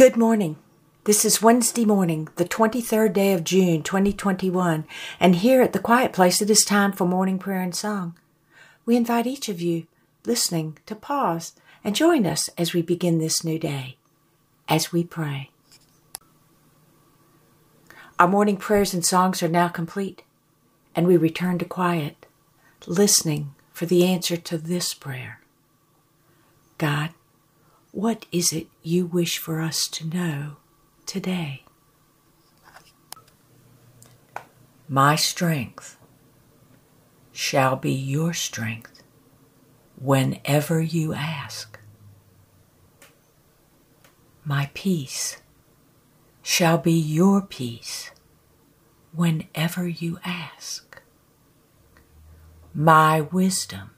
Good morning. This is Wednesday morning, the 23rd day of June, 2021, and here at the Quiet Place it is time for morning prayer and song. We invite each of you listening to pause and join us as we begin this new day, as we pray. Our morning prayers and songs are now complete, and we return to quiet, listening for the answer to this prayer God, what is it you wish for us to know today? My strength shall be your strength whenever you ask. My peace shall be your peace whenever you ask. My wisdom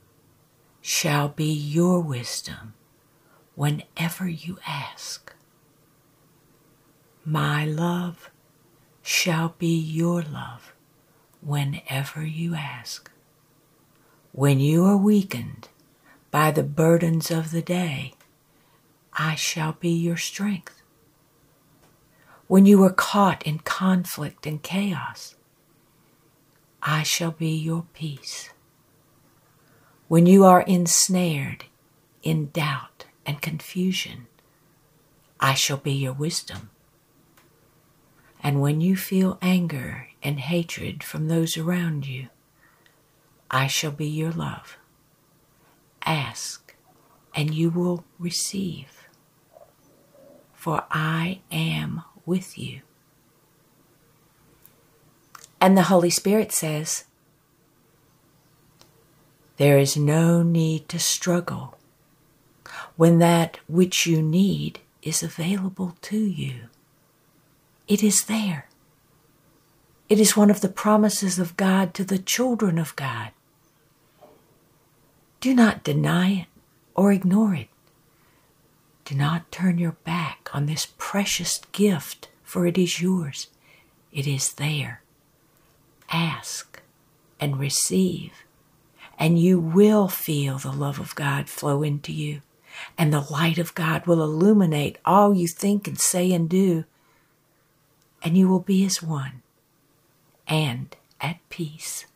shall be your wisdom whenever you ask. My love shall be your love whenever you ask. When you are weakened by the burdens of the day, I shall be your strength. When you are caught in conflict and chaos, I shall be your peace. When you are ensnared in doubt and confusion, I shall be your wisdom. And when you feel anger and hatred from those around you, I shall be your love. Ask, and you will receive, for I am with you. And the Holy Spirit says, There is no need to struggle when that which you need is available to you. It is there. It is one of the promises of God to the children of God. Do not deny it or ignore it. Do not turn your back on this precious gift, for it is yours. It is there. Ask and receive, and you will feel the love of God flow into you and the light of God will illuminate all you think and say and do, and you will be as one and at peace.